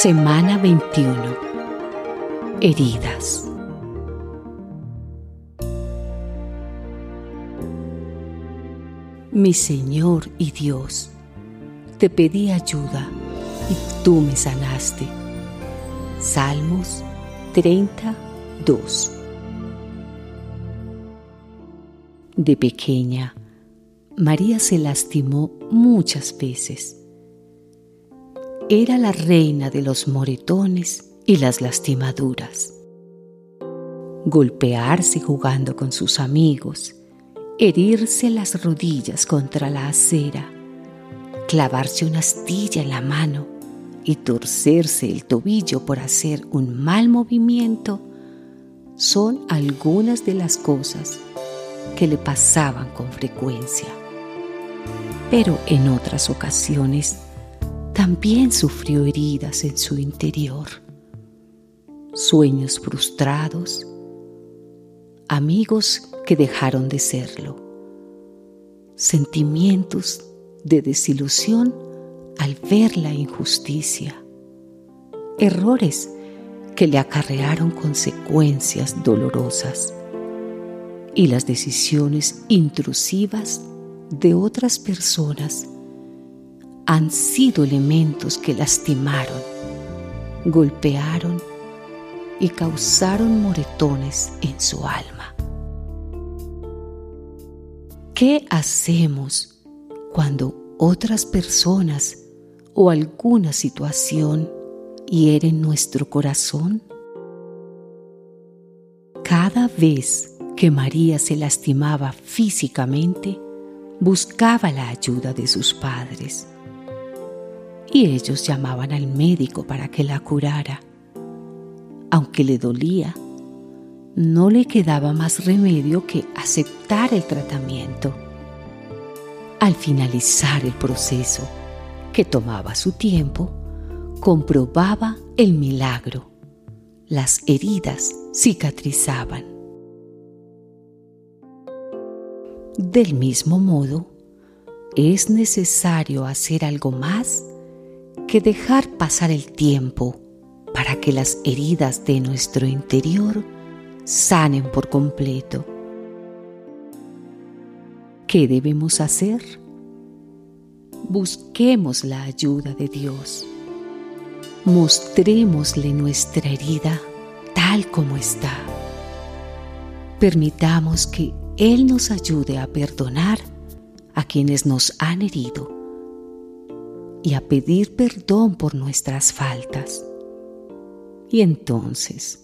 Semana 21. Heridas. Mi Señor y Dios, te pedí ayuda y tú me sanaste. Salmos 32. De pequeña, María se lastimó muchas veces era la reina de los moretones y las lastimaduras. Golpearse jugando con sus amigos, herirse las rodillas contra la acera, clavarse una astilla en la mano y torcerse el tobillo por hacer un mal movimiento son algunas de las cosas que le pasaban con frecuencia. Pero en otras ocasiones también sufrió heridas en su interior, sueños frustrados, amigos que dejaron de serlo, sentimientos de desilusión al ver la injusticia, errores que le acarrearon consecuencias dolorosas y las decisiones intrusivas de otras personas han sido elementos que lastimaron, golpearon y causaron moretones en su alma. ¿Qué hacemos cuando otras personas o alguna situación hieren nuestro corazón? Cada vez que María se lastimaba físicamente, buscaba la ayuda de sus padres y ellos llamaban al médico para que la curara. Aunque le dolía, no le quedaba más remedio que aceptar el tratamiento. Al finalizar el proceso, que tomaba su tiempo, comprobaba el milagro. Las heridas cicatrizaban. Del mismo modo, es necesario hacer algo más que dejar pasar el tiempo para que las heridas de nuestro interior sanen por completo. ¿Qué debemos hacer? Busquemos la ayuda de Dios. Mostrémosle nuestra herida tal como está. Permitamos que Él nos ayude a perdonar a quienes nos han herido y a pedir perdón por nuestras faltas. Y entonces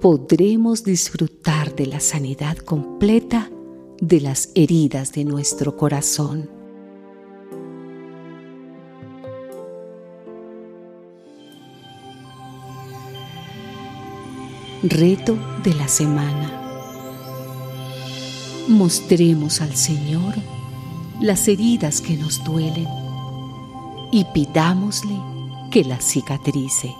podremos disfrutar de la sanidad completa de las heridas de nuestro corazón. Reto de la semana. Mostremos al Señor las heridas que nos duelen y pidámosle que la cicatrice.